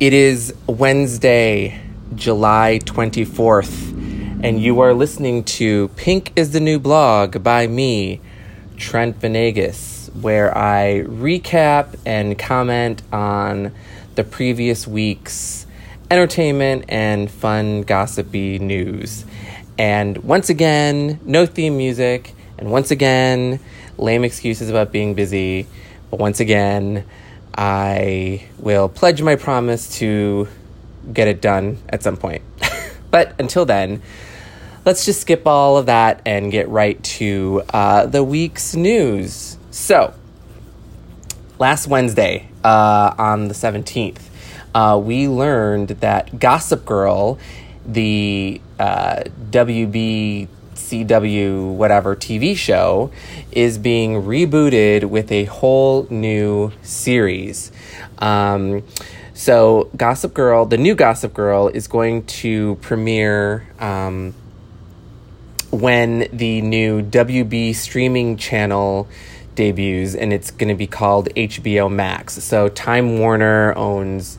It is Wednesday, July 24th, and you are listening to Pink is the New Blog by me, Trent Venegas, where I recap and comment on the previous week's entertainment and fun, gossipy news. And once again, no theme music, and once again, lame excuses about being busy, but once again, I will pledge my promise to get it done at some point. but until then, let's just skip all of that and get right to uh, the week's news. So, last Wednesday uh, on the 17th, uh, we learned that Gossip Girl, the uh, WB CW whatever TV show is being rebooted with a whole new series. Um, so, Gossip Girl, the new Gossip Girl, is going to premiere um, when the new WB streaming channel debuts, and it's going to be called HBO Max. So, Time Warner owns,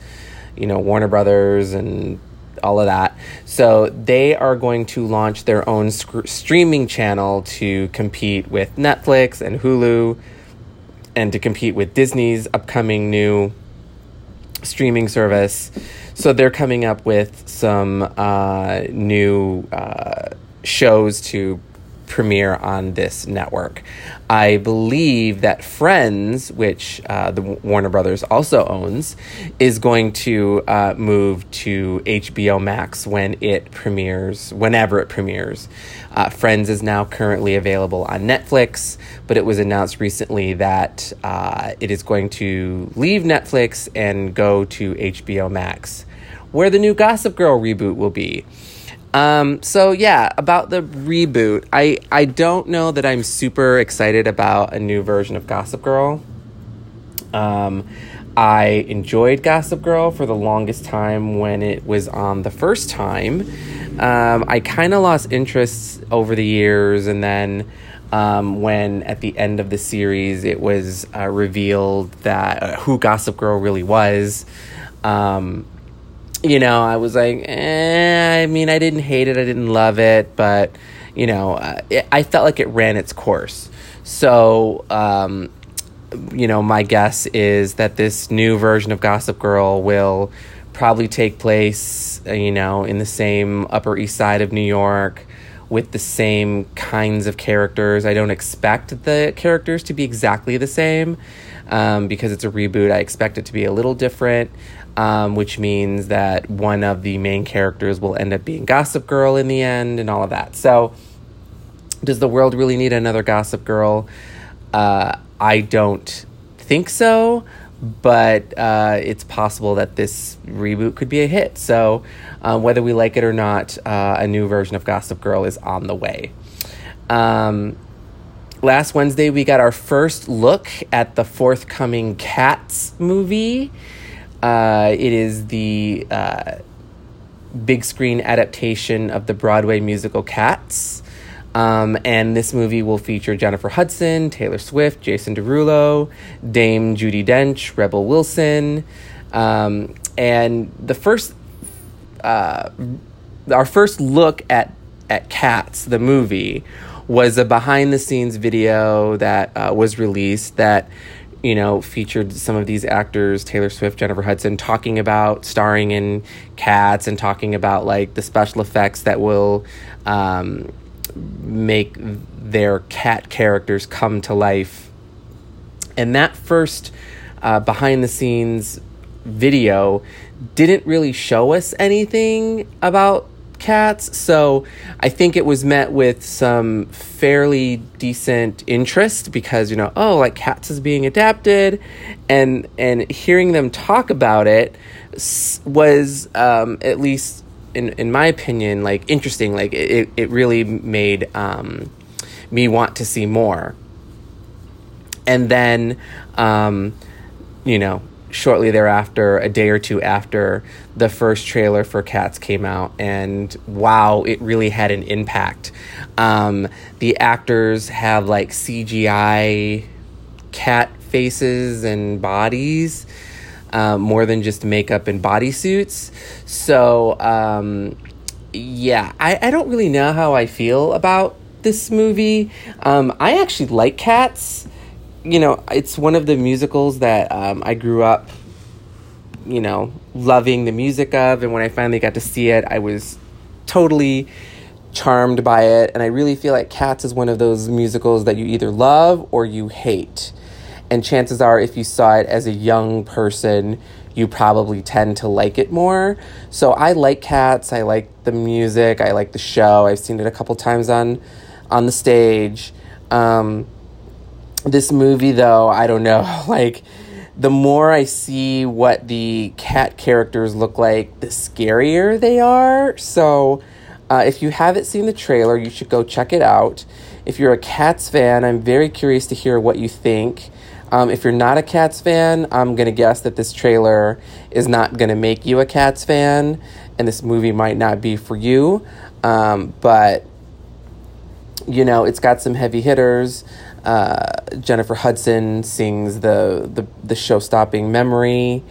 you know, Warner Brothers and all of that. So they are going to launch their own sc- streaming channel to compete with Netflix and Hulu and to compete with Disney's upcoming new streaming service. So they're coming up with some uh, new uh, shows to premiere on this network. I believe that Friends, which uh, the Warner Brothers also owns, is going to uh, move to HBO Max when it premieres, whenever it premieres. Uh, Friends is now currently available on Netflix, but it was announced recently that uh, it is going to leave Netflix and go to HBO Max, where the new Gossip Girl reboot will be. Um, so yeah, about the reboot, I I don't know that I'm super excited about a new version of Gossip Girl. Um, I enjoyed Gossip Girl for the longest time when it was on the first time. Um, I kind of lost interest over the years, and then um, when at the end of the series it was uh, revealed that uh, who Gossip Girl really was. Um, you know, I was like, eh, I mean, I didn't hate it, I didn't love it, but, you know, uh, it, I felt like it ran its course. So, um, you know, my guess is that this new version of Gossip Girl will probably take place, uh, you know, in the same Upper East Side of New York with the same kinds of characters. I don't expect the characters to be exactly the same um, because it's a reboot. I expect it to be a little different um, which means that one of the main characters will end up being Gossip Girl in the end and all of that. So, does the world really need another Gossip Girl? Uh, I don't think so, but uh, it's possible that this reboot could be a hit. So, uh, whether we like it or not, uh, a new version of Gossip Girl is on the way. Um, last Wednesday, we got our first look at the forthcoming Cats movie. Uh, it is the uh, big screen adaptation of the Broadway musical Cats. Um, and this movie will feature Jennifer Hudson, Taylor Swift, Jason Derulo, Dame Judi Dench, Rebel Wilson. Um, and the first, uh, our first look at, at Cats, the movie, was a behind the scenes video that uh, was released that you know, featured some of these actors, Taylor Swift, Jennifer Hudson, talking about starring in Cats and talking about like the special effects that will um, make their cat characters come to life. And that first uh, behind the scenes video didn't really show us anything about cats. So I think it was met with some fairly decent interest because you know, oh, like cats is being adapted, and and hearing them talk about it was um, at least in in my opinion like interesting. Like it it really made um, me want to see more. And then, um, you know, shortly thereafter, a day or two after, the first trailer for Cats came out, and wow, it really had an impact. Um, the actors have like CGI cat faces and bodies. um, more than just makeup and bodysuits. So, um, yeah, I, I don't really know how I feel about this movie. Um, I actually like Cats. You know, it's one of the musicals that um, I grew up, you know, loving the music of. And when I finally got to see it, I was totally charmed by it. And I really feel like Cats is one of those musicals that you either love or you hate. And chances are, if you saw it as a young person, you probably tend to like it more. So I like Cats. I like the music. I like the show. I've seen it a couple times on on the stage. Um, this movie, though, I don't know. Like, the more I see what the cat characters look like, the scarier they are. So, uh, if you haven't seen the trailer, you should go check it out. If you're a Cats fan, I'm very curious to hear what you think. Um, if you're not a Cats fan, I'm going to guess that this trailer is not going to make you a Cats fan, and this movie might not be for you. Um, but, you know, it's got some heavy hitters. Uh, Jennifer Hudson sings the, the, the show stopping memory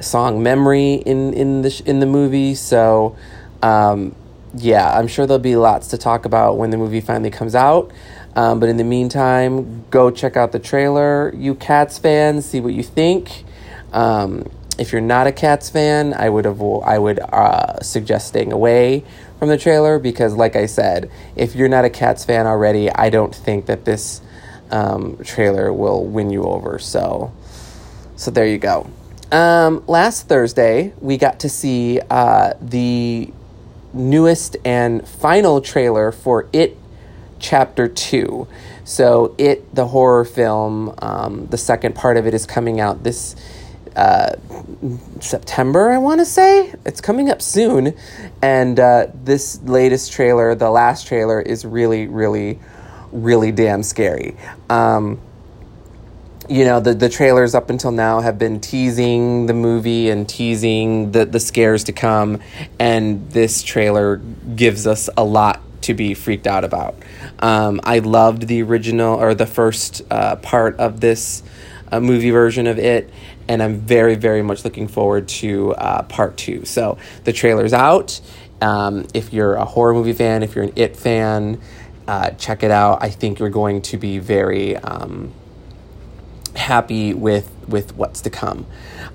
song memory in, in, the, in the movie. So, um, yeah, I'm sure there'll be lots to talk about when the movie finally comes out. Um, but in the meantime, go check out the trailer. You Cats fans, see what you think. Um, if you're not a Cats fan, I would avo- I would uh, suggest staying away from the trailer because, like I said, if you're not a Cats fan already, I don't think that this um, trailer will win you over. So, so there you go. Um, last Thursday, we got to see uh, the newest and final trailer for It Chapter 2. So, It, the horror film, um, the second part of it is coming out this uh, September, I want to say. It's coming up soon. And uh, this latest trailer, the last trailer, is really, really, really damn scary. Um, you know the the trailers up until now have been teasing the movie and teasing the the scares to come and this trailer gives us a lot to be freaked out about. Um, i loved the original or the first uh, part of this uh, movie version of it and i'm very very much looking forward to uh, part two. So the trailer's out. Um, if you're a horror movie fan if you're an it fan uh, check it out i think you're going to be very um, happy with with what's to come.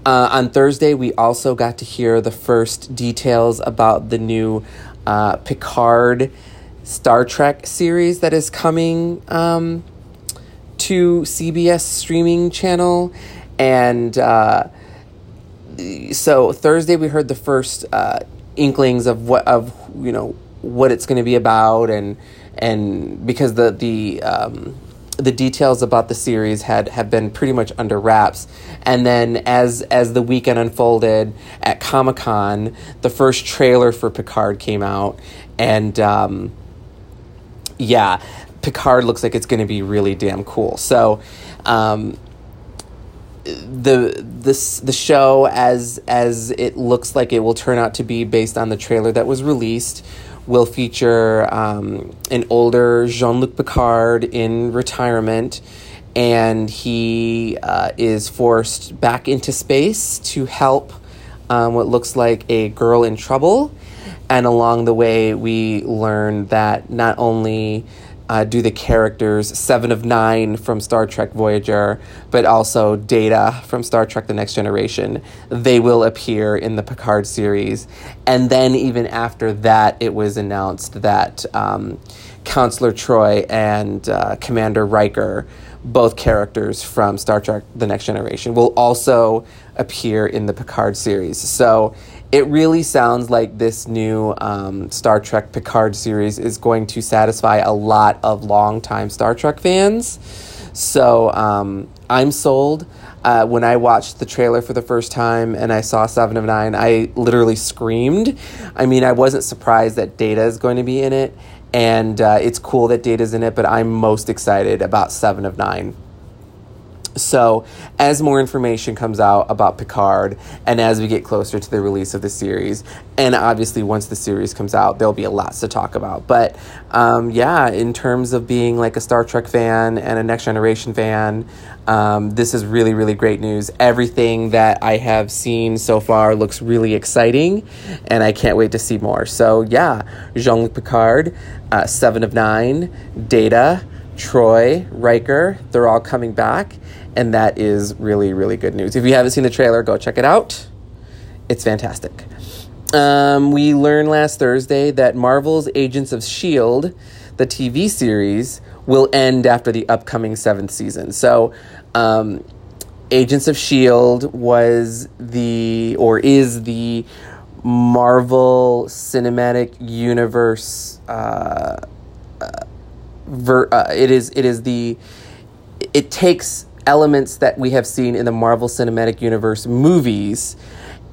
Uh, on Thursday, we also got to hear the first details about the new uh, Picard Star Trek series that is coming um, to CBS streaming channel, and uh, so Thursday we heard the first uh, inklings of what of you know what it's going to be about, and and because the the um, the details about the series had have been pretty much under wraps. And then as as the weekend unfolded at Comic Con, the first trailer for Picard came out, and um, yeah, Picard looks like it's going to be really damn cool. So. Um, the this the show as as it looks like it will turn out to be based on the trailer that was released will feature um, an older Jean Luc Picard in retirement, and he uh, is forced back into space to help um, what looks like a girl in trouble. And along the way, we learn that not only uh, do the characters Seven of Nine from Star Trek Voyager, but also Data from Star Trek The Next Generation. They will appear in the Picard series. And then, even after that, it was announced that um, Counselor Troi and uh, Commander Riker, both characters from Star Trek The Next Generation, will also appear in the Picard series. So it really sounds like this new um, Star Trek Picard series is going to satisfy a lot of longtime Star Trek fans. So um, I'm sold. Uh, when I watched the trailer for the first time and I saw Seven of Nine, I literally screamed. I mean, I wasn't surprised that Data is going to be in it, and uh, it's cool that Data's in it, but I'm most excited about Seven of Nine. So, as more information comes out about Picard, and as we get closer to the release of the series, and obviously once the series comes out, there'll be a lot to talk about. But um, yeah, in terms of being like a Star Trek fan and a Next Generation fan, um, this is really, really great news. Everything that I have seen so far looks really exciting, and I can't wait to see more. So, yeah, Jean Luc Picard, uh, Seven of Nine, Data, Troi, Riker, they're all coming back and that is really, really good news. If you haven't seen the trailer, go check it out. It's fantastic. Um, we learned last Thursday that Marvel's Agents of S.H.I.E.L.D., the TV series, will end after the upcoming seventh season. So, um, Agents of S.H.I.E.L.D. was the, or is the Marvel Cinematic Universe. Uh, uh, ver, uh, it is. It is the. It takes elements that we have seen in the Marvel Cinematic Universe movies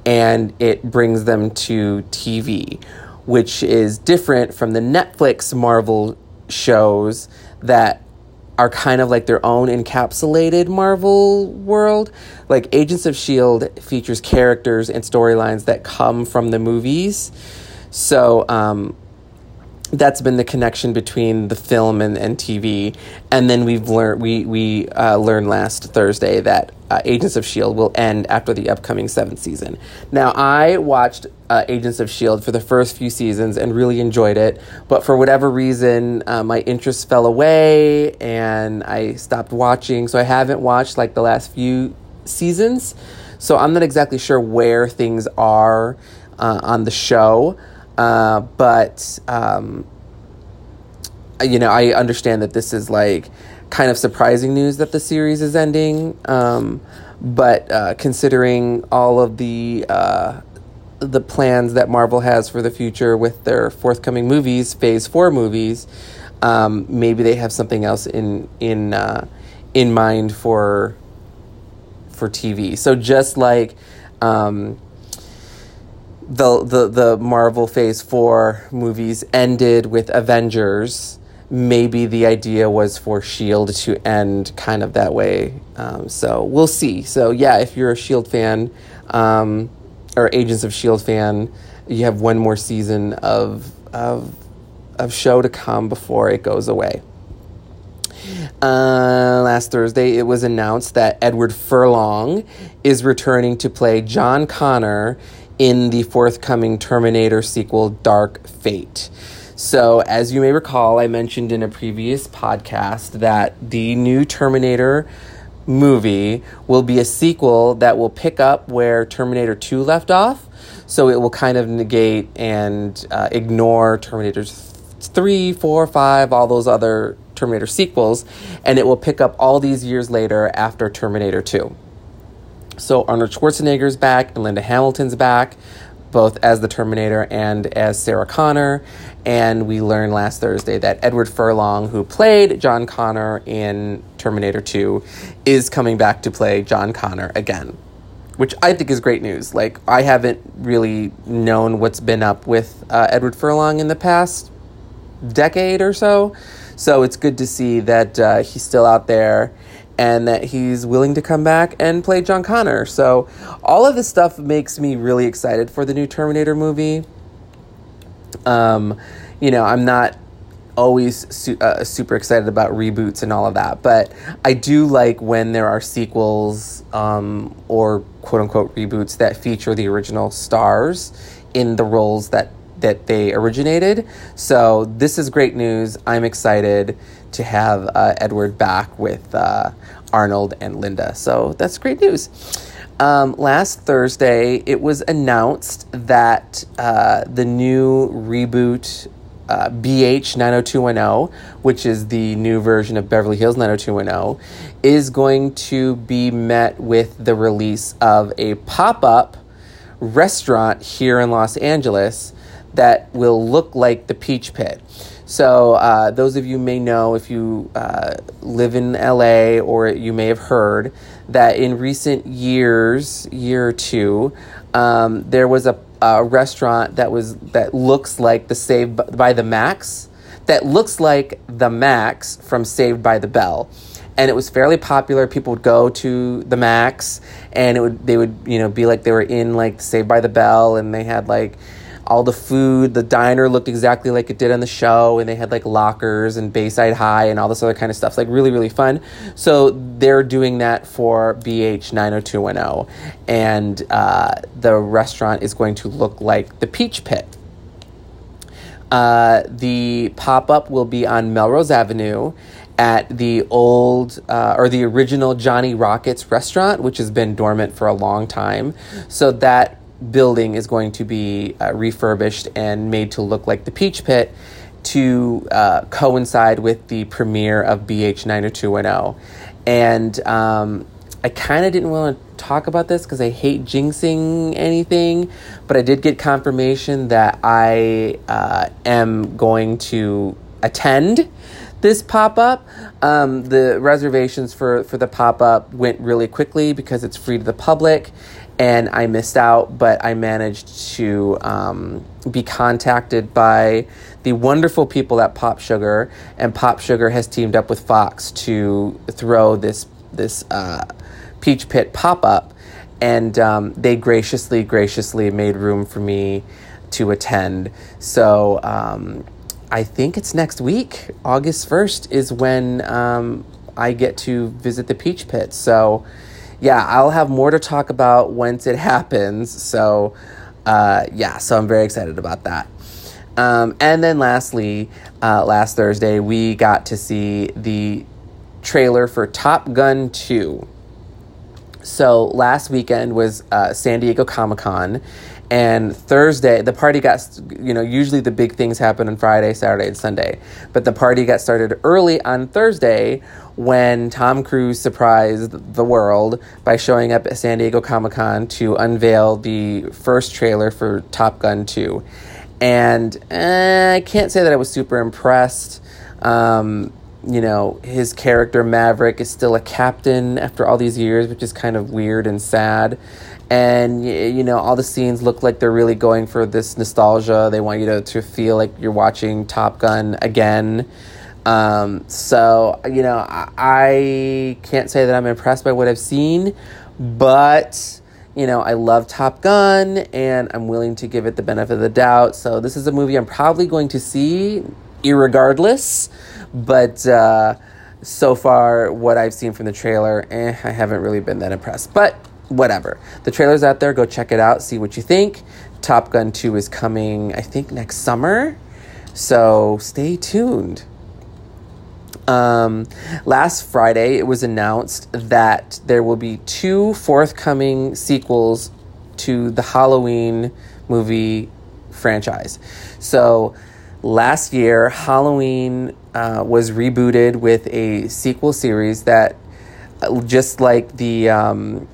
and it brings them to TV, which is different from the Netflix Marvel shows that are kind of like their own encapsulated Marvel world. Like Agents of S.H.I.E.L.D. features characters and storylines that come from the movies. So, um, that's been the connection between the film and, and TV. And then we've learned we we uh, learned last Thursday that uh, Agents of Shield will end after the upcoming seventh season. Now I watched uh, Agents of Shield for the first few seasons and really enjoyed it, but for whatever reason uh, my interest fell away and I stopped watching. So I haven't watched like the last few seasons. So I'm not exactly sure where things are uh, on the show. Uh, but um, you know, I understand that this is like kind of surprising news that the series is ending. Um, but uh, considering all of the uh, the plans that Marvel has for the future with their forthcoming movies, Phase Four movies, um, maybe they have something else in in uh, in mind for for TV. So just like um, the the the Marvel Phase Four movies ended with Avengers, maybe the idea was for Shield to end kind of that way. Um, so we'll see. So yeah, if you're a Shield fan um, or Agents of Shield fan, you have one more season of of of show to come before it goes away. Uh, last Thursday, it was announced that Edward Furlong is returning to play John Connor in the forthcoming Terminator sequel, Dark Fate. So, as you may recall, I mentioned in a previous podcast that the new Terminator movie will be a sequel that will pick up where Terminator 2 left off. So, it will kind of negate and uh, ignore Terminator 3, 4, 5, all those other Terminator sequels, and it will pick up all these years later after Terminator 2. So Arnold Schwarzenegger's back and Linda Hamilton's back, both as the Terminator and as Sarah Connor. And we learned last Thursday that Edward Furlong, who played John Connor in Terminator 2, is coming back to play John Connor again. Which I think is great news. Like, I haven't really known what's been up with uh, Edward Furlong in the past decade or so. So it's good to see that uh, he's still out there and that he's willing to come back and play John Connor. So, all of this stuff makes me really excited for the new Terminator movie. Um, you know, I'm not always su- uh, super excited about reboots and all of that, but I do like when there are sequels um, or quote unquote reboots that feature the original stars in the roles that that they originated. So this is great news. I'm excited to have uh, Edward back with uh, Arnold and Linda. So that's great news. Um, last Thursday, it was announced that uh, the new reboot uh, BH 90210, which is the new version of Beverly Hills 90210, is going to be met with the release of a pop up restaurant here in Los Angeles that will look like the Peach Pit. So, uh, those of you may know if you uh, live in LA or you may have heard that in recent years, year or two, um, there was a, a, restaurant that was that looks like the Saved by the Max, that looks like the Max from Saved by the Bell. and it was fairly popular. People would go to the Max, and it would they would you know be like they were in like Saved by the Bell, and they had like all the food. The diner looked exactly like it did on the show, and they had like lockers and Bayside High and all this other kind of stuff. Like really, really fun. So they're doing that for BH 90210, and uh, the restaurant is going to look like the Peach Pit. Uh, the pop up will be on Melrose Avenue at the old uh, or the original Johnny Rockets restaurant, which has been dormant for a long time. So that building is going to be uh, refurbished and made to look like the Peach Pit to uh, coincide with the premiere of BH 90210. And um, I kind of didn't want to talk about this because I hate jinxing anything, but I did get confirmation that I uh, am going to attend this pop up. Um, the reservations for, for the pop up went really quickly because it's free to the public and I missed out, but I managed to um, be contacted by the wonderful people at Pop Sugar, and Pop Sugar has teamed up with Fox to throw this this uh, Peach Pit pop up, and um, they graciously, graciously made room for me to attend. So um, I think it's next week, August first, is when um, I get to visit the Peach Pit. So yeah, I'll have more to talk about once it happens. So, uh, yeah, so I'm very excited about that. Um, and then lastly, uh, last Thursday, we got to see the trailer for Top Gun 2. So last weekend was uh, San Diego Comic Con, and Thursday the party got you know usually the big things happen on Friday, Saturday, and Sunday, but the party got started early on Thursday when Tom Cruise surprised the world by showing up at San Diego Comic Con to unveil the first trailer for Top Gun 2. And eh, I can't say that I was super impressed. Um, you know, his character Maverick is still a captain after all these years, which is kind of weird and sad. And, you know, all the scenes look like they're really going for this nostalgia. They want you to, to feel like you're watching Top Gun again. Um, so, you know, I, I can't say that I'm impressed by what I've seen, but, you know, I love Top Gun and I'm willing to give it the benefit of the doubt. So, this is a movie I'm probably going to see, irregardless. But uh, so far, what I've seen from the trailer, eh, I haven't really been that impressed. But whatever. The trailer's out there. Go check it out. See what you think. Top Gun 2 is coming, I think, next summer. So stay tuned. Um, last Friday, it was announced that there will be two forthcoming sequels to the Halloween movie franchise. So, last year, Halloween uh, was rebooted with a sequel series that, uh, just like the um,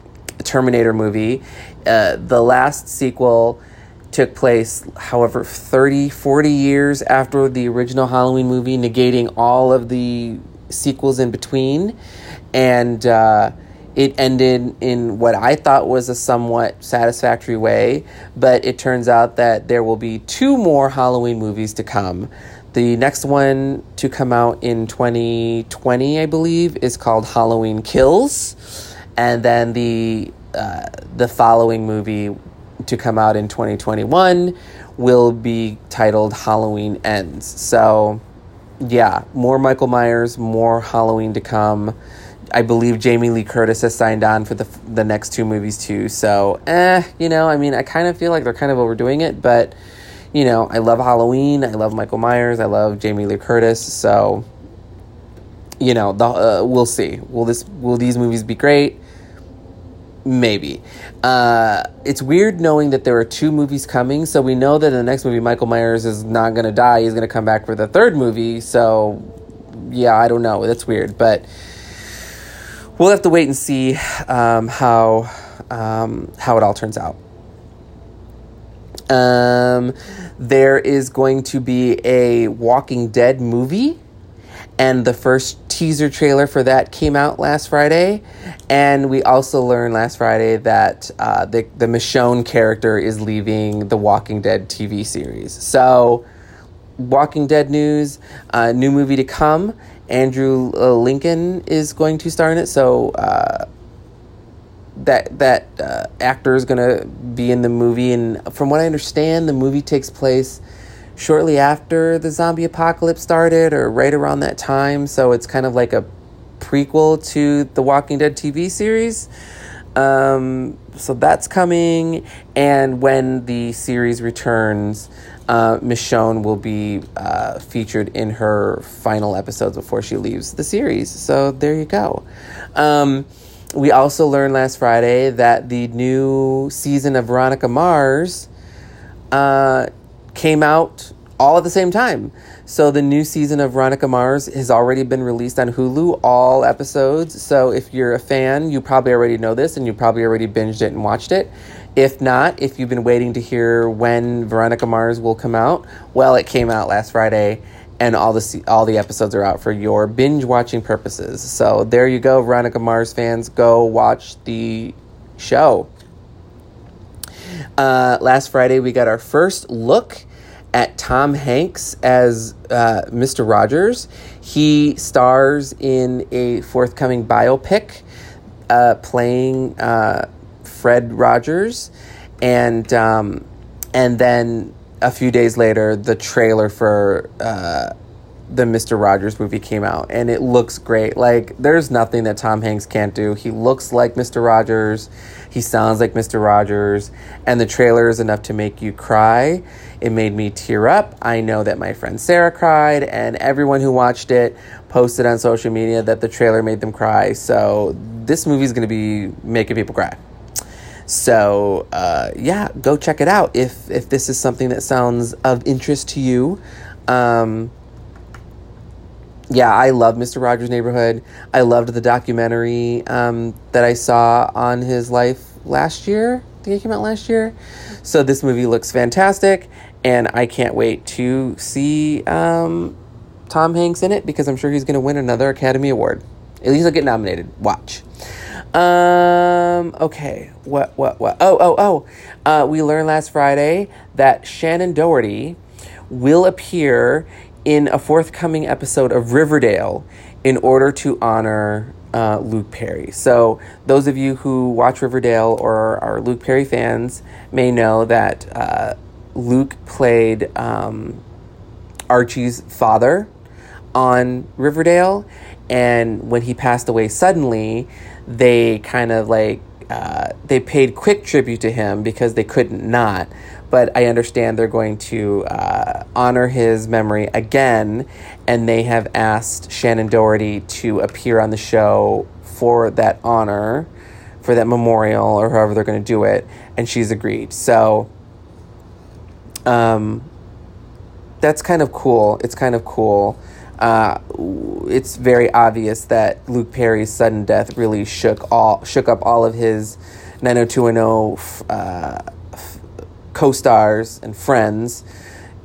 Terminator movie, uh, the last sequel took place, however, 30, 40 years after the original Halloween movie, negating all of the sequels in between. And uh, it ended in what I thought was a somewhat satisfactory way, but it turns out that there will be two more Halloween movies to come. The next one to come out in 2020, I believe, is called Halloween Kills. And then the uh, the following movie to come out in 2021 will be titled Halloween Ends. So, yeah, more Michael Myers, more Halloween to come. I believe Jamie Lee Curtis has signed on for the the next two movies too. So, eh, you know, I mean, I kind of feel like they're kind of overdoing it, but you know, I love Halloween. I love Michael Myers. I love Jamie Lee Curtis. So, you know, the, uh, we'll see. Will this will these movies be great? Maybe. Uh, it's weird knowing that there are two movies coming. So we know that in the next movie, Michael Myers is not going to die. He's going to come back for the third movie. So, yeah, I don't know. That's weird. But we'll have to wait and see um, how, um, how it all turns out. Um, there is going to be a Walking Dead movie and the first teaser trailer for that came out last Friday. And we also learned last Friday that uh, the, the Michonne character is leaving the Walking Dead TV series. So, Walking Dead news, uh, new movie to come, Andrew uh, Lincoln is going to star in it. So uh, that that uh, actor is going to be in the movie, and from what I understand, the movie takes place shortly after the zombie apocalypse started, or right around that time. So it's kind of like a prequel to the Walking Dead TV series. Um, so that's coming, and when the series returns, uh, Michonne will be uh, featured in her final episodes before she leaves the series. So there you go. Um, we also learned last Friday that the new season of Veronica Mars uh, came out all at the same time. So the new season of Veronica Mars has already been released on Hulu, all episodes. So if you're a fan, you probably already know this and you probably already binged it and watched it. If not, if you've been waiting to hear when Veronica Mars will come out, well, it came out last Friday and all the all the episodes are out for your binge watching purposes. So there you go, Veronica Mars fans, go watch the show. Uh, last Friday, we got our first look at Tom Hanks as uh, Mr. Rogers. He stars in a forthcoming biopic uh, playing uh, Fred Rogers, and um, and then a few days later, the trailer for uh, the Mr. Rogers movie came out, and it looks great. Like, there's nothing that Tom Hanks can't do. He looks like Mr. Rogers, he sounds like Mr. Rogers, and the trailer is enough to make you cry. It made me tear up. I know that my friend Sarah cried, and everyone who watched it posted on social media that the trailer made them cry. So, this movie is going to be making people cry. So uh, yeah, go check it out if if this is something that sounds of interest to you. Um, yeah, I love Mr. Rogers' Neighborhood. I loved the documentary um, that I saw on his life last year. I think it came out last year. So this movie looks fantastic, and I can't wait to see um, Tom Hanks in it because I'm sure he's going to win another Academy Award. At least he'll get nominated. Watch. Um, okay. What, what, what? Oh, oh, oh. Uh, we learned last Friday that Shannen Doherty will appear in a forthcoming episode of Riverdale in order to honor uh, Luke Perry. So, those of you who watch Riverdale or are Luke Perry fans may know that uh, Luke played um, Archie's father on Riverdale, and when he passed away suddenly, they kind of like uh, they paid quick tribute to him because they couldn't not. But I understand they're going to uh, honor his memory again, and they have asked Shannen Doherty to appear on the show for that honor, for that memorial, or however they're going to do it, and she's agreed. So, um, that's kind of cool. It's kind of cool uh, it's very obvious that Luke Perry's sudden death really shook all shook up all of his 90210 uh, co-stars and friends.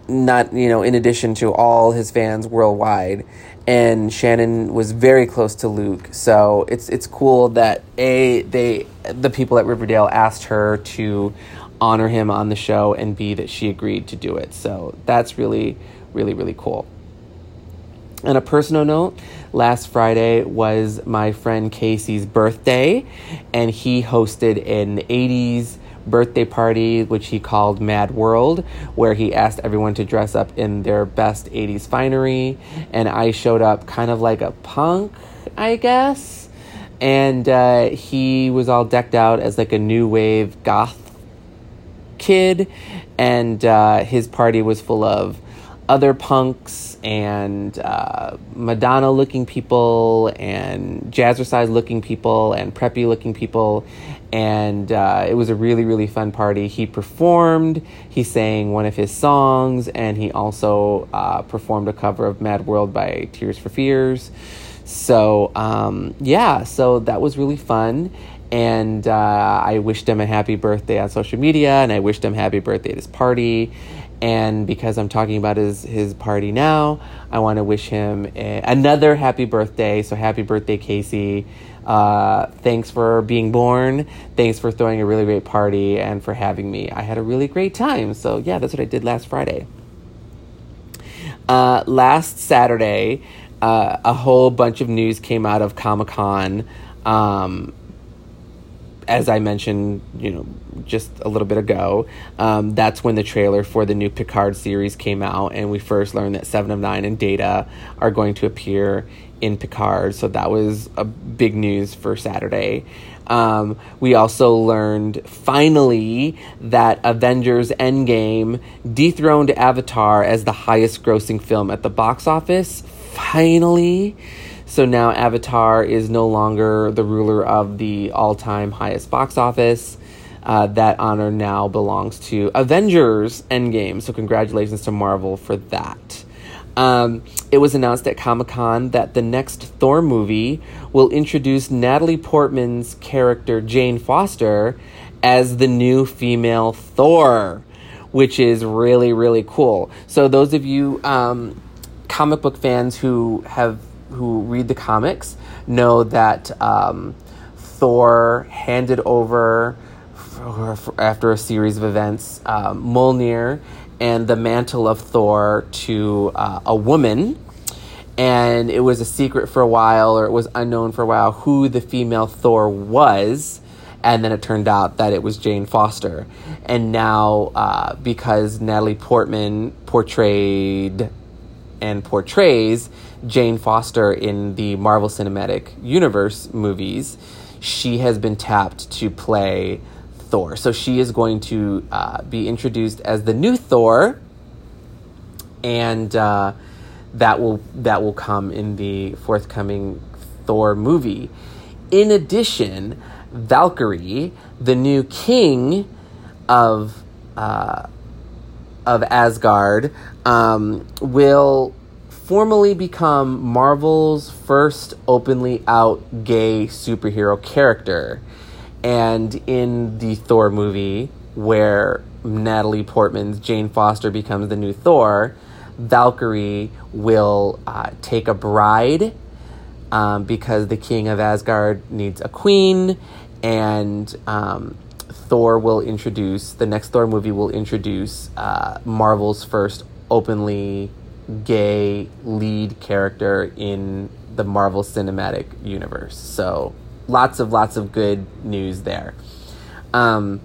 Not you know, in addition to all his fans worldwide, and Shannon was very close to Luke. So it's it's cool that a they the people at Riverdale asked her to honor him on the show, and b that she agreed to do it. So that's really really really cool. On a personal note, last Friday was my friend Casey's birthday, and he hosted an 80s birthday party, which he called Mad World, where he asked everyone to dress up in their best 80s finery. And I showed up kind of like a punk, I guess. And uh, he was all decked out as like a new wave goth kid, and uh, his party was full of other punks and uh, Madonna looking people and jazzercise looking people and preppy looking people. And uh, it was a really, really fun party. He performed, he sang one of his songs, and he also uh, performed a cover of Mad World by Tears for Fears. So, um, yeah, so that was really fun. And uh, I wished him a happy birthday on social media, and I wished him happy birthday at his party and because I'm talking about his his party now, I want to wish him a, another happy birthday. So happy birthday, Casey! Uh, thanks for being born. Thanks for throwing a really great party and for having me. I had a really great time. So yeah, that's what I did last Friday. Uh, last Saturday, uh, a whole bunch of news came out of Comic Con. Um, as I mentioned, you know, just a little bit ago, um, that's when the trailer for the new Picard series came out, and we first learned that Seven of Nine and Data are going to appear in Picard. So that was a big news for Saturday. Um, we also learned finally that Avengers Endgame dethroned Avatar as the highest grossing film at the box office. Finally. So now Avatar is no longer the ruler of the all time highest box office. Uh, that honor now belongs to Avengers Endgame. So, congratulations to Marvel for that. Um, it was announced at Comic Con that the next Thor movie will introduce Natalie Portman's character Jane Foster as the new female Thor, which is really, really cool. So, those of you um, comic book fans who have who read the comics know that um, Thor handed over for, for, after a series of events um, Mjolnir and the mantle of Thor to uh, a woman. And it was a secret for a while, or it was unknown for a while, who the female Thor was. And then it turned out that it was Jane Foster. And now, uh, because Natalie Portman portrayed and portrays Jane Foster in the Marvel Cinematic Universe movies, she has been tapped to play Thor. So she is going to uh, be introduced as the new Thor, and uh, that will that will come in the forthcoming Thor movie. In addition, Valkyrie, the new king of uh, of Asgard, um, will formally become Marvel's first openly out gay superhero character. And in the Thor movie, where Natalie Portman's Jane Foster becomes the new Thor, Valkyrie will uh, take a bride um, because the king of Asgard needs a queen, and um, Thor will introduce the next Thor movie will introduce uh, Marvel's first openly gay lead character in the Marvel Cinematic Universe. So lots of lots of good news there. Um,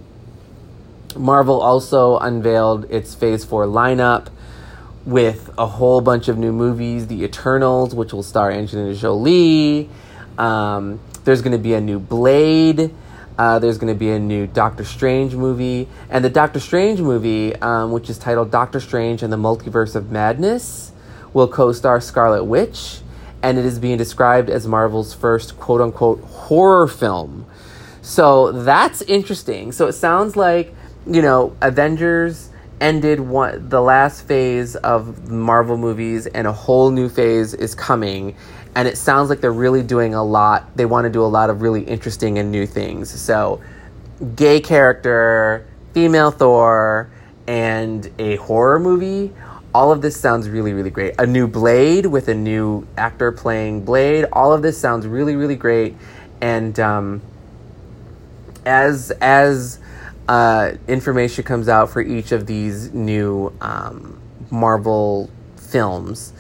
Marvel also unveiled its Phase 4 lineup with a whole bunch of new movies The Eternals, which will star Angelina Jolie. Um, there's going to be a new Blade. Uh, there's going to be a new Doctor Strange movie. And the Doctor Strange movie, um, which is titled Doctor Strange and the Multiverse of Madness, will co star Scarlet Witch. And it is being described as Marvel's first quote unquote horror film. So that's interesting. So it sounds like, you know, Avengers ended one the last phase of Marvel movies and a whole new phase is coming and it sounds like they're really doing a lot. They want to do a lot of really interesting and new things. So, gay character, female Thor, and a horror movie. All of this sounds really, really great. A new Blade with a new actor playing Blade. All of this sounds really, really great. And um, as as uh, information comes out for each of these new um, Marvel films,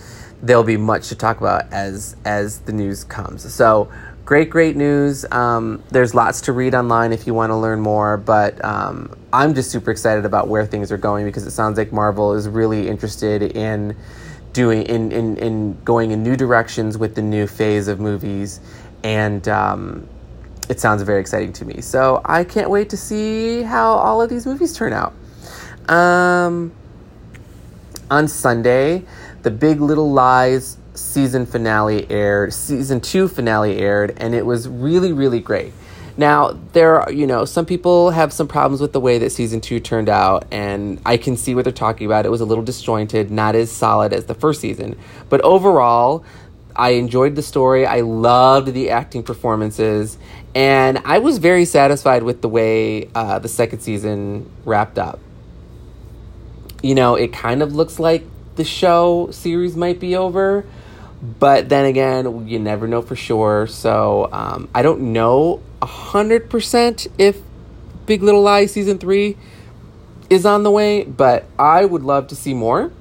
there'll be much to talk about as as the news comes. So great, great news. Um, there's lots to read online if you want to learn more, but um, I'm just super excited about where things are going because it sounds like Marvel is really interested in doing in in, in going in new directions with the new phase of movies, and um, it sounds very exciting to me. So I can't wait to see how all of these movies turn out. Um, on Sunday, the Big Little Lies season finale aired, season two finale aired, and it was really, really great. Now, there are, you know, some people have some problems with the way that season two turned out, and I can see what they're talking about. It was a little disjointed, not as solid as the first season. But overall, I enjoyed the story. I loved the acting performances, and I was very satisfied with the way uh, the second season wrapped up. You know, it kind of looks like the show series might be over. But then again, you never know for sure. So um, I don't know 100% if Big Little Lies season 3 is on the way, but I would love to see more.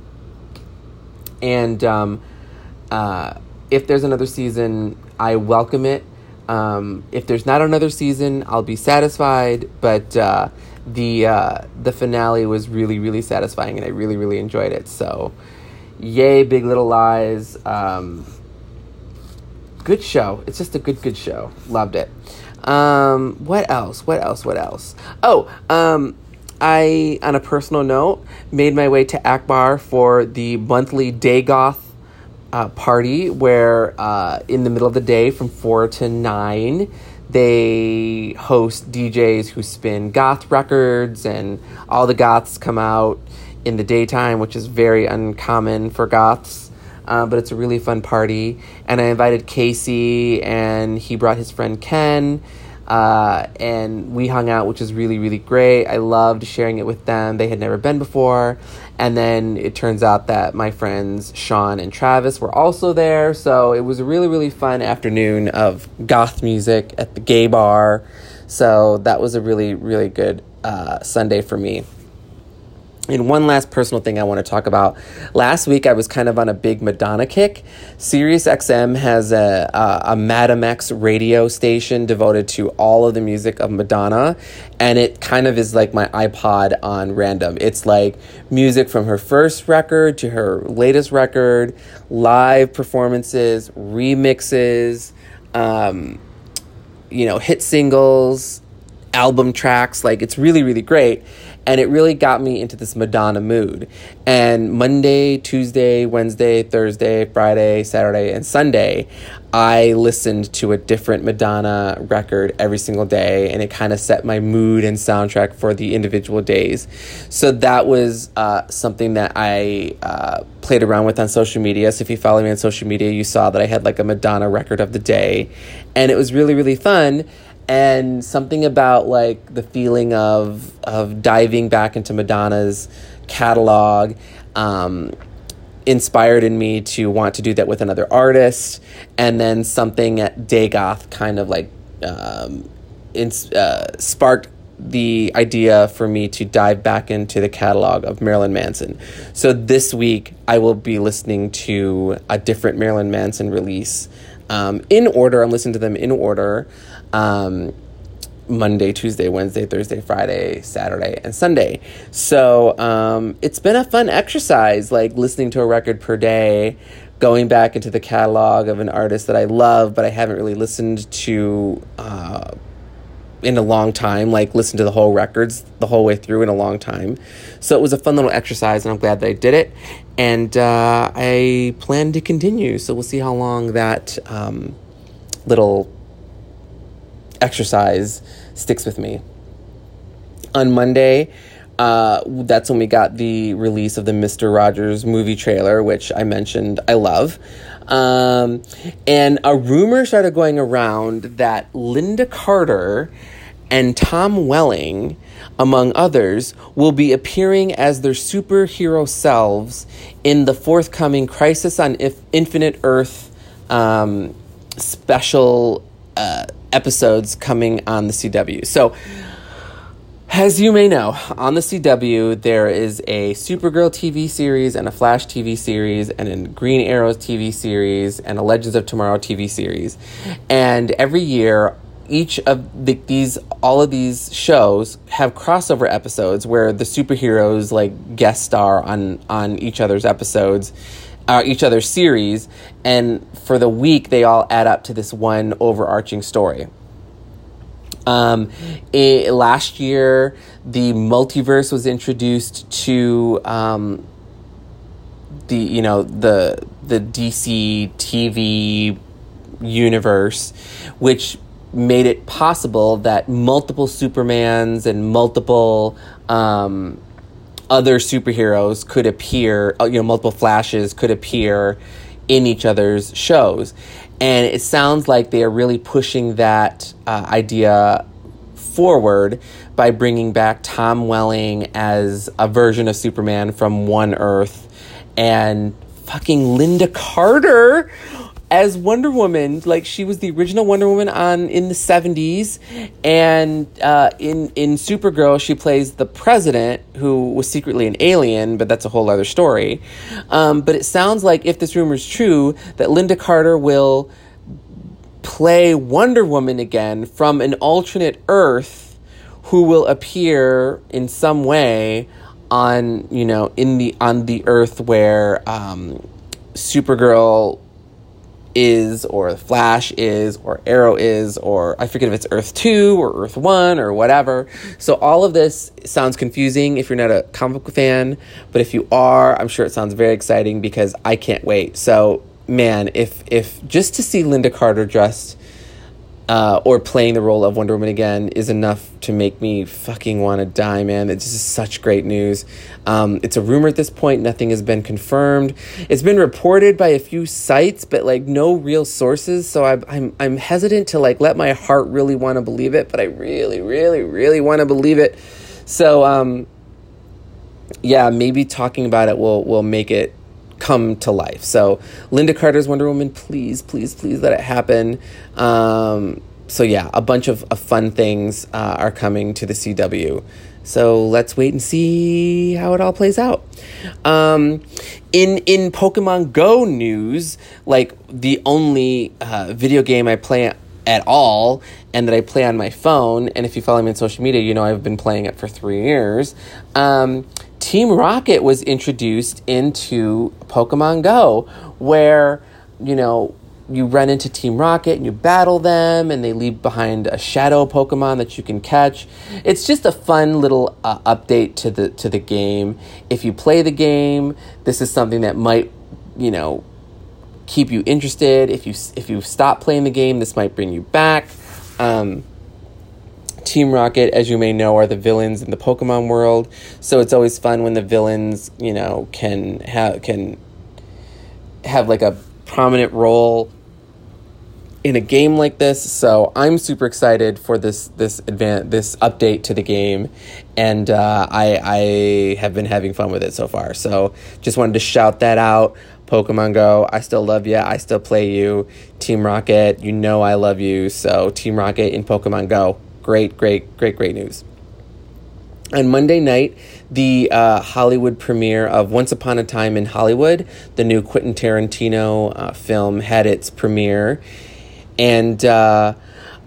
And um, uh, if there's another season, I welcome it. Um, if there's not another season, I'll be satisfied. But uh, the uh, the finale was really really satisfying, and I really really enjoyed it. So, yay, Big Little Lies. Um, good show. It's just a good good show. Loved it. Um, what else? What else? What else? Oh, um, I, on a personal note, made my way to Akbar for the monthly Day Goth uh, party, where uh, in the middle of the day from 4 to 9, they host DJs who spin goth records, and all the goths come out in the daytime, which is very uncommon for goths. Uh, but it's a really fun party. And I invited Casey, and he brought his friend Ken uh, and we hung out, which was really, really great. I loved sharing it with them. They had never been before. And then it turns out that my friends Sean and Travis were also there. So it was a really, really fun afternoon of goth music at the gay bar. So that was a really, really good uh, Sunday for me. And one last personal thing I want to talk about. Last week I was kind of on a big Madonna kick. Sirius XM has a, a, a Madame X radio station devoted to all of the music of Madonna, and it kind of is like my iPod on random. It's like music from her first record to her latest record, live performances, remixes, um, you know, hit singles, album tracks. Like it's really, really great and it really got me into this Madonna mood. And Monday, Tuesday, Wednesday, Thursday, Friday, Saturday, and Sunday, I listened to a different Madonna record every single day, and it kind of set my mood and soundtrack for the individual days. So that was uh, something that I uh, played around with on social media. So if you follow me on social media, you saw that I had like a Madonna record of the day, and it was really, really fun and something about like the feeling of of diving back into Madonna's catalog um, inspired in me to want to do that with another artist, and then something at Dagoth kind of like um, uh, sparked the idea for me to dive back into the catalog of Marilyn Manson. So this week I will be listening to a different Marilyn Manson release um, in order. I'm listening to them in order um, Monday, Tuesday, Wednesday, Thursday, Friday, Saturday, and Sunday. So um, it's been a fun exercise, like listening to a record per day, going back into the catalog of an artist that I love, but I haven't really listened to. Uh, in a long time, like listen to the whole records the whole way through in a long time. So it was a fun little exercise, and I'm glad that I did it. And uh, I plan to continue. So we'll see how long that um, little exercise sticks with me. On Monday, uh, that's when we got the release of the Mr. Rogers movie trailer, which I mentioned I love. Um, and a rumor started going around that Lynda Carter and Tom Welling, among others, will be appearing as their superhero selves in the forthcoming Crisis on Infinite Earth um, special uh, episodes coming on the CW. So, as you may know, on the CW, there is a Supergirl TV series and a Flash TV series and a Green Arrows TV series and a Legends of Tomorrow TV series. And every year, each of the, these all of these shows have crossover episodes where the superheroes like guest star on on each other's episodes each other's series, and for the week they all add up to this one overarching story. Um, it, last year, the multiverse was introduced to um, the you know the the DC TV universe, which made it possible that multiple Supermans and multiple um, other superheroes could appear, uh, you know, multiple flashes could appear in each other's shows. And it sounds like they are really pushing that uh, idea forward by bringing back Tom Welling as a version of Superman from One Earth and fucking Lynda Carter as Wonder Woman, like she was the original Wonder Woman on in the seventies, and uh, in in Supergirl she plays the president who was secretly an alien, but that's a whole other story. Um, but it sounds like if this rumor is true, that Lynda Carter will play Wonder Woman again from an alternate Earth, who will appear in some way on you know in the on the Earth where um, Supergirl is or Flash is or Arrow is or I forget if it's Earth 2 or Earth 1 or whatever. So all of this sounds confusing if you're not a comic book fan, but if you are, I'm sure it sounds very exciting because I can't wait. So man, if if just to see Lynda Carter dressed uh, or playing the role of Wonder Woman again is enough to make me fucking want to die, man. It's just such great news. Um, it's a rumor at this point. Nothing has been confirmed. It's been reported by a few sites, but like no real sources. So I'm I'm I'm hesitant to like let my heart really want to believe it, but I really, really, really want to believe it. So um, yeah, maybe talking about it will will make it come to life. So Lynda Carter's Wonder Woman, please, please, please let it happen. Um, so yeah, a bunch of, of fun things uh, are coming to the CW. So let's wait and see how it all plays out. Um, in in Pokemon Go news, like the only uh, video game I play at all and that I play on my phone, and if you follow me on social media, you know I've been playing it for three years. Um, Team Rocket was introduced into Pokemon Go, where, you know, you run into Team Rocket and you battle them, and they leave behind a shadow Pokemon that you can catch. It's just a fun little uh, update to the to the game. If you play the game, this is something that might, you know, keep you interested. If you if you stop playing the game, this might bring you back. Um, Team Rocket, as you may know, are the villains in the Pokemon world. So it's always fun when the villains, you know, can have can have like a prominent role in a game like this. So I'm super excited for this this advan- this update to the game, and uh, I I have been having fun with it so far. So just wanted to shout that out. Pokemon Go, I still love you. I still play you. Team Rocket, you know I love you. So Team Rocket in Pokemon Go great, great, great, great news. On Monday night, the uh, Hollywood premiere of Once Upon a Time in Hollywood, the new Quentin Tarantino uh, film, had its premiere. And uh,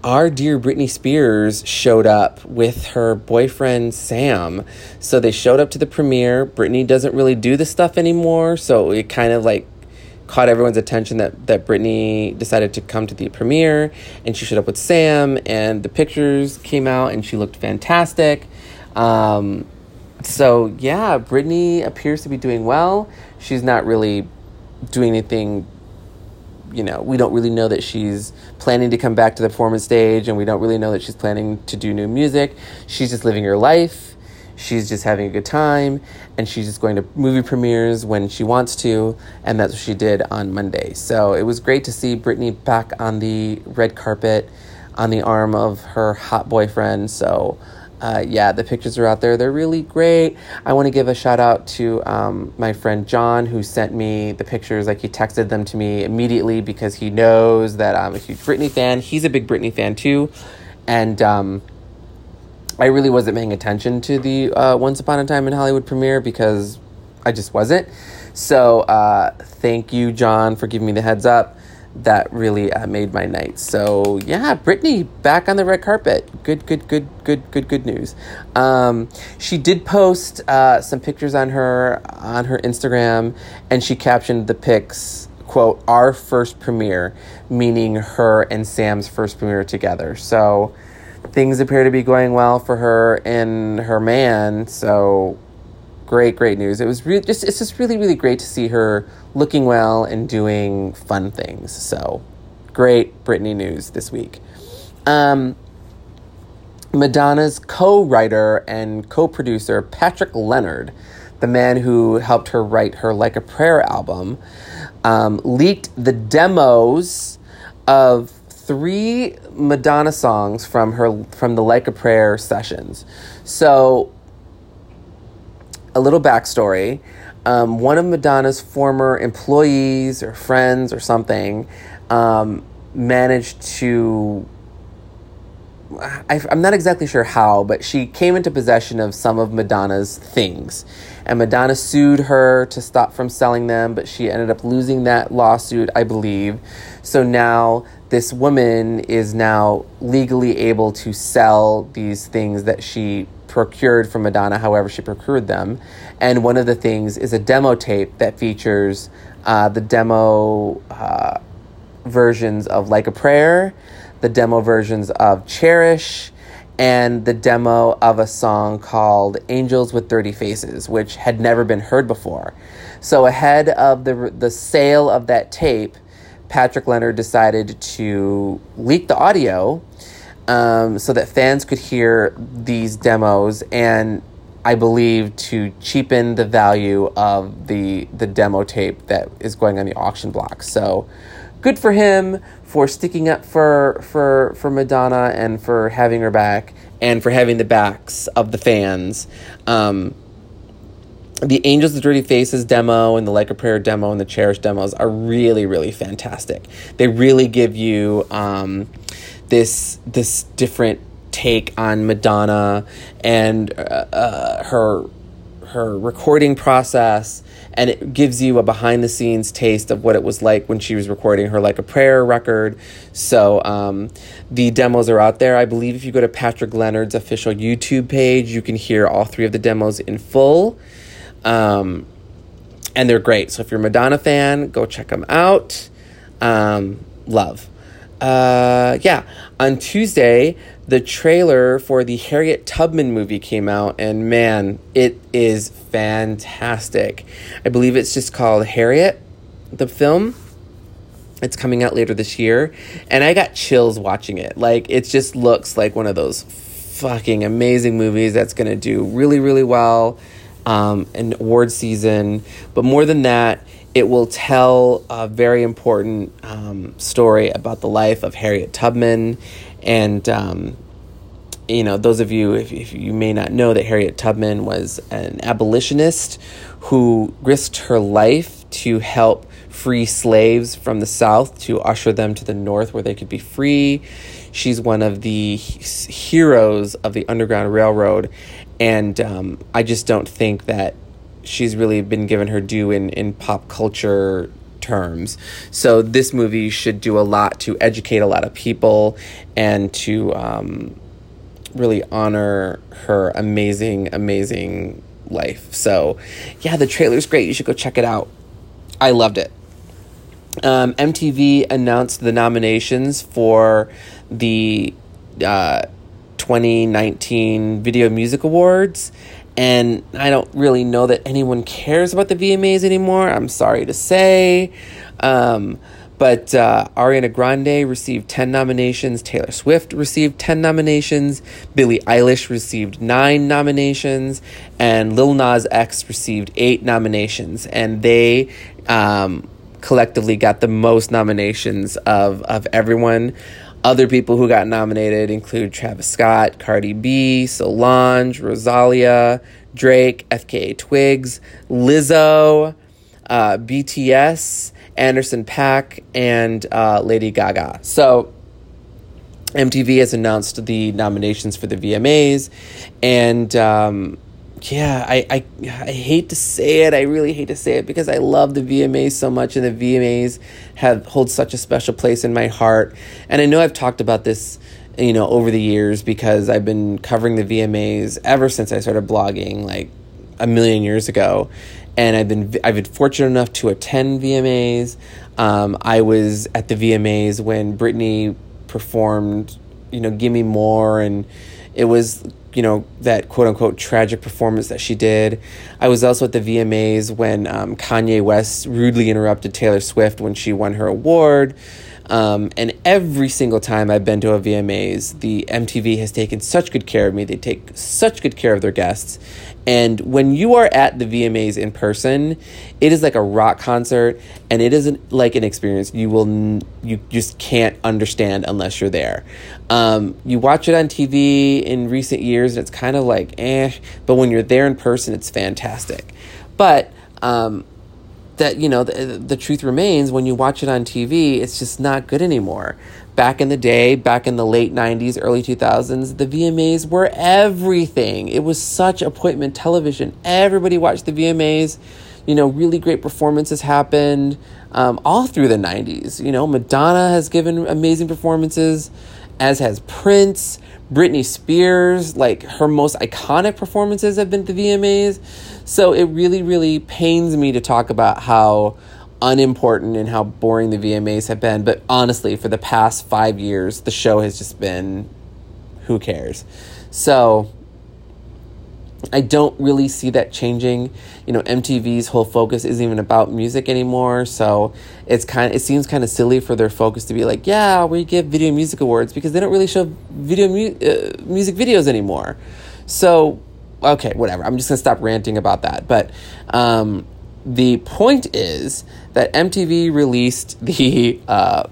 our dear Britney Spears showed up with her boyfriend Sam. So they showed up to the premiere. Britney doesn't really do the stuff anymore, so it kind of like caught everyone's attention that that Britney decided to come to the premiere, and she showed up with Sam, and the pictures came out, and she looked fantastic. Um, so yeah, Britney appears to be doing well. She's not really doing anything. You know, we don't really know that she's planning to come back to the performance stage, and we don't really know that she's planning to do new music. She's just living her life she's just having a good time and she's just going to movie premieres when she wants to and that's what she did on monday. So it was great to see britney back on the red carpet on the arm of her hot boyfriend. So uh, yeah the pictures are out there. They're really great. I want to give a shout out to um, my friend john who sent me the pictures. Like he texted them to me immediately because he knows that i'm a huge britney fan. He's a big britney fan too. And um, I really wasn't paying attention to the uh, Once Upon a Time in Hollywood premiere because I just wasn't. So uh, thank you, John, for giving me the heads up. That really uh, made my night. So yeah, Britney back on the red carpet. Good, good, good, good, good, good news. Um, she did post uh, some pictures on her on her Instagram, and she captioned the pics quote our first premiere, meaning her and Sam's first premiere together. So things appear to be going well for her and her man. So great, great news. It was really just it's just really, really great to see her looking well and doing fun things. So great Britney news this week. Um, Madonna's co-writer and co-producer Patrick Leonard, the man who helped her write her Like a Prayer album, um, leaked the demos of three Madonna songs from her from the Like a Prayer sessions. So, a little backstory. Um, one of Madonna's former employees or friends or something um, managed to I, am not exactly sure how, but she came into possession of some of Madonna's things. And Madonna sued her to stop from selling them, but she ended up losing that lawsuit, I believe. So now this woman is now legally able to sell these things that she procured from Madonna, however, she procured them. And one of the things is a demo tape that features uh, the demo uh, versions of Like a Prayer the demo versions of Cherish, and the demo of a song called Angels with Dirty Faces, which had never been heard before. So, ahead of the, the sale of that tape, Patrick Leonard decided to leak the audio um, so that fans could hear these demos and I believe to cheapen the value of the the demo tape that is going on the auction block. So good for him for sticking up for for for Madonna and for having her back and for having the backs of the fans. Um, the Angels of Dirty Faces demo and the Like a Prayer demo and the Cherish demos are really really fantastic. They really give you um, this this different take on Madonna and uh, uh, her her recording process. And it gives you a behind the scenes taste of what it was like when she was recording her like a prayer record. So um, the demos are out there. I believe if you go to patrick leonard's official youtube page you can hear all three of the demos in full um, and they're great so if you're a madonna fan go check them out um, love uh, yeah on tuesday the trailer for the Harriet Tubman movie came out, and man, it is fantastic. I believe it's just called Harriet, the film. It's coming out later this year, and I got chills watching it. Like, it just looks like one of those fucking amazing movies that's gonna do really, really well um, in award season. But more than that, it will tell a very important um, story about the life of Harriet Tubman. And um, you know those of you if, if you may not know that harriet tubman was an abolitionist who risked her life to help free slaves from the south to usher them to the north where they could be free. She's one of the heroes of the underground railroad and um, i just don't think that she's really been given her due in, in pop culture terms. So this movie should do a lot to educate a lot of people and to um, really honor her amazing, amazing life. So, yeah, the trailer's great. You should go check it out. I loved it. Um, MTV announced the nominations for the uh, 2019 Video Music Awards, and I don't really know that anyone cares about the VMAs anymore. I'm sorry to say. Um, but uh, Ariana Grande received 10 nominations. Taylor Swift received 10 nominations. Billie Eilish received 9 nominations. And Lil Nas X received 8 nominations. And they um, collectively got the most nominations of, of everyone. Other people who got nominated include Travis Scott, Cardi B, Solange, Rosalia, Drake, FKA Twigs, Lizzo, uh, BTS, Anderson .Paak, and uh, Lady Gaga. So MTV has announced the nominations for the VMAs, and um, yeah, I, I I hate to say it. I really hate to say it because I love the VMAs so much, and the VMAs have hold such a special place in my heart. And I know I've talked about this, you know, over the years because I've been covering the VMAs ever since I started blogging, like a million years ago and I've been I've been fortunate enough to attend VMAs. Um, I was at the VMAs when Britney performed, you know, "Give Me More," and it was you know that quote unquote tragic performance that she did. I was also at the VMAs when um, Kanye West rudely interrupted Taylor Swift when she won her award. Um, and every single time I've been to a VMAs, the MTV has taken such good care of me. They take such good care of their guests. And when you are at the VMAs in person, it is like a rock concert, and it isn't like an experience you will you just can't understand unless you're there. Um, you watch it on TV in recent years, and it's kind of like eh, but when you're there in person, it's fantastic. But um, that you know the, the truth remains when you watch it on TV, it's just not good anymore. Back in the day, back in the late 90s, early 2000s, the VMAs were everything. It was such appointment television. Everybody watched the VMAs. You know, really great performances happened um, all through the 90s. You know, Madonna has given amazing performances, as has Prince. Britney Spears, like her most iconic performances have been at the VMAs. So it really, really pains me to talk about how unimportant and how boring the VMAs have been. But honestly, for the past five years, the show has just been who cares? So I don't really see that changing. You know, MTV's whole focus isn't even about music anymore, so it's kind of, it seems kind of silly for their focus to be like, yeah, we give video music awards because they don't really show video mu- uh, music videos anymore. So, okay, whatever. I'm just going to stop ranting about that. But um, the point is that MTV released the uh,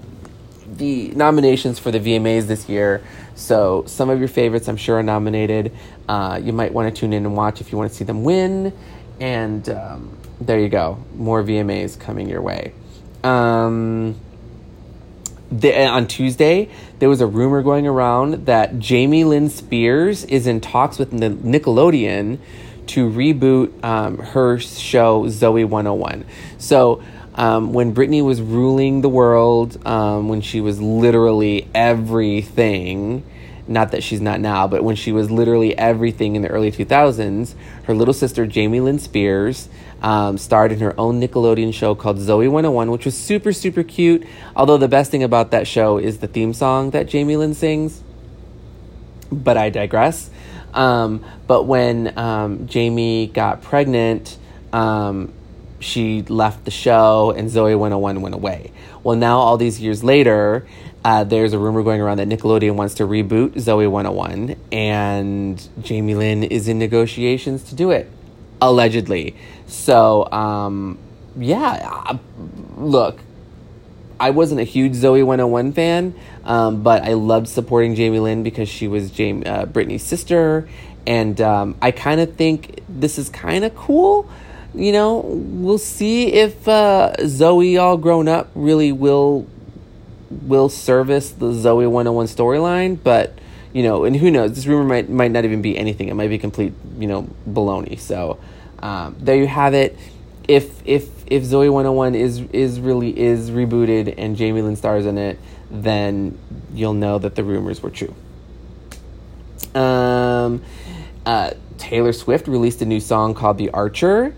the nominations for the VMAs this year. So some of your favorites, I'm sure, are nominated. Uh, you might want to tune in and watch if you want to see them win. And um, there you go, more VMAs coming your way. Um, the, on Tuesday, there was a rumor going around that Jamie Lynn Spears is in talks with Nickelodeon to reboot um, her show Zoey 101. So um, when Britney was ruling the world, um, when she was literally everything, not that she's not now, but when she was literally everything in the early 2000s, her little sister, Jamie Lynn Spears, um, starred in her own Nickelodeon show called Zoey 101, which was super, super cute. Although the best thing about that show is the theme song that Jamie Lynn sings. But I digress. Um, but when um, Jamie got pregnant, um, she left the show and Zoey 101 went away. Well, now, all these years later, uh, there's a rumor going around that Nickelodeon wants to reboot Zoe 101, and Jamie Lynn is in negotiations to do it, allegedly. So, um, yeah, look, I wasn't a huge Zoey 101 fan, um, but I loved supporting Jamie Lynn because she was Jamie, uh, Britney's sister, and um, I kind of think this is kind of cool you know, we'll see if uh, Zoey, all grown up, really will will service the Zoey 101 storyline. But you know, and who knows? This rumor might might not even be anything. It might be complete, you know, baloney. So um, there you have it. If if if Zoey 101 is is really is rebooted and Jamie Lynn stars in it, then you'll know that the rumors were true. Um, uh, Taylor Swift released a new song called "The Archer."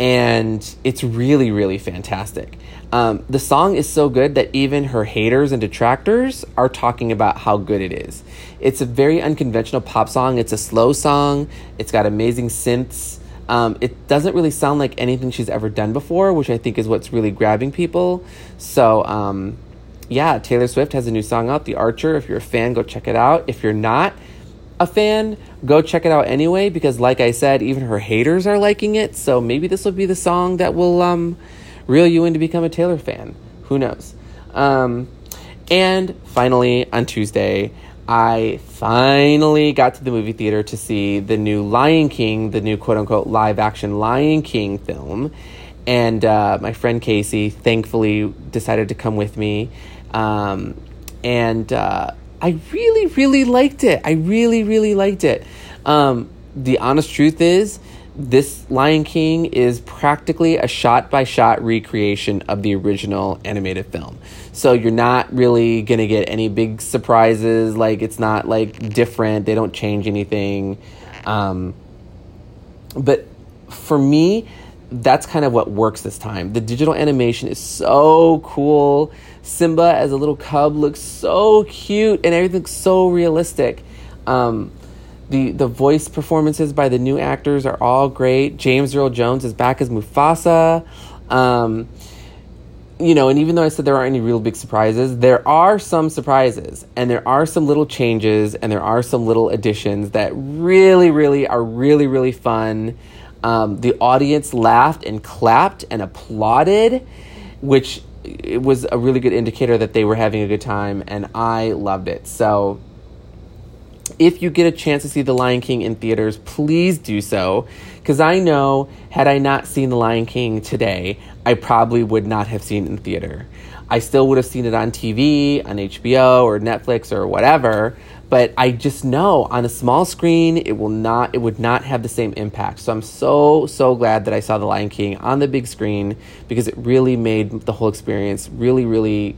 and it's really, really fantastic. Um, the song is so good that even her haters and detractors are talking about how good it is. It's a very unconventional pop song. It's a slow song. It's got amazing synths. Um, it doesn't really sound like anything she's ever done before, which I think is what's really grabbing people. So, um, yeah, Taylor Swift has a new song out, The Archer. If you're a fan, go check it out. If you're not, a fan, go check it out anyway because, like I said, even her haters are liking it. So maybe this will be the song that will um, reel you in to become a Taylor fan. Who knows? Um, and finally, on Tuesday, I finally got to the movie theater to see the new Lion King, the new quote unquote live action Lion King film. And uh, my friend Casey thankfully decided to come with me. Um, and uh, I really, really liked it. I really, really liked it. Um, the honest truth is, this Lion King is practically a shot by shot recreation of the original animated film. So you're not really going to get any big surprises. Like, it's not like different, they don't change anything. Um, but for me, that's kind of what works this time. The digital animation is so cool. Simba as a little cub looks so cute and everything's so realistic. Um, the the voice performances by the new actors are all great. James Earl Jones is back as Mufasa. Um, you know, and even though I said there aren't any real big surprises, there are some surprises and there are some little changes and there are some little additions that really, really are really, really fun. Um, the audience laughed and clapped and applauded, which was a really good indicator that they were having a good time, and I loved it. So, if you get a chance to see The Lion King in theaters, please do so. Because I know, had I not seen The Lion King today, I probably would not have seen it in theater. I still would have seen it on TV, on HBO or Netflix or whatever, but I just know on a small screen it will not it would not have the same impact. So I'm so so glad that I saw The Lion King on the big screen because it really made the whole experience really really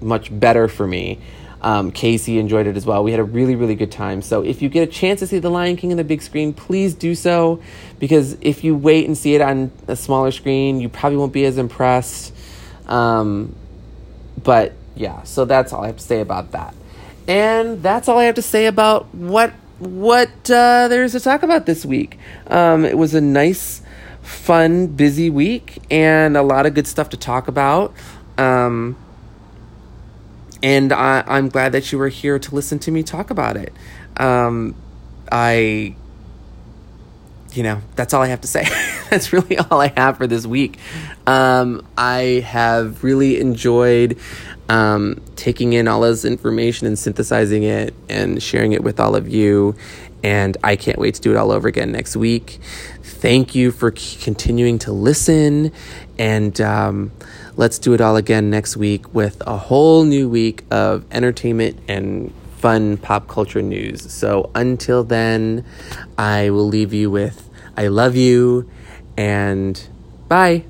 much better for me. Um, Casey enjoyed it as well. We had a really, really good time. So if you get a chance to see The Lion King on the big screen, please do so because if you wait and see it on a smaller screen, you probably won't be as impressed. Um, but yeah, so that's all I have to say about that. And that's all I have to say about what what uh, there's to talk about this week. Um, it was a nice, fun, busy week, and a lot of good stuff to talk about. Um, and I, I'm glad that you were here to listen to me talk about it. Um, I, you know, that's all I have to say. that's really all I have for this week. Um, I have really enjoyed um, taking in all this information and synthesizing it and sharing it with all of you. And I can't wait to do it all over again next week. Thank you for c- continuing to listen. And um, let's do it all again next week with a whole new week of entertainment and fun pop culture news. So until then, I will leave you with I love you and bye.